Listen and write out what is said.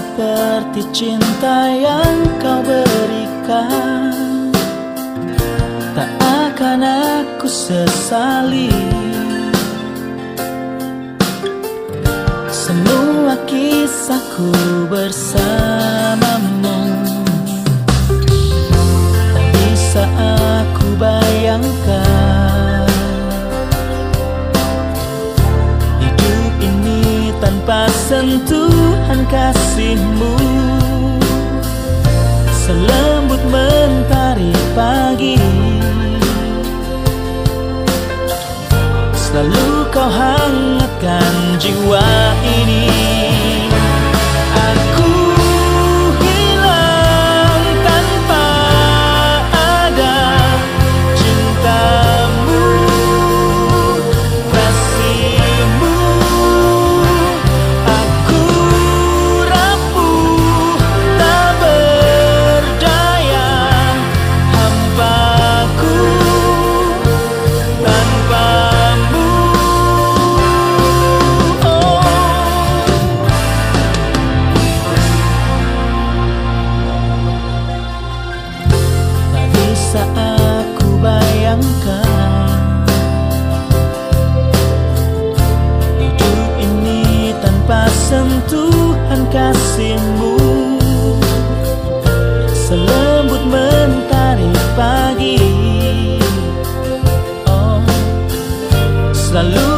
arti cinta yang kau berikan. Tak akan aku sesali. Semua kisahku bersamamu. Tak bisa aku bayangkan kasihmu. Selembut mentari pagi. Selalu kau hangatkan jiwa sentuhan kasihmu. Selembut mentari pagi. Oh, selalu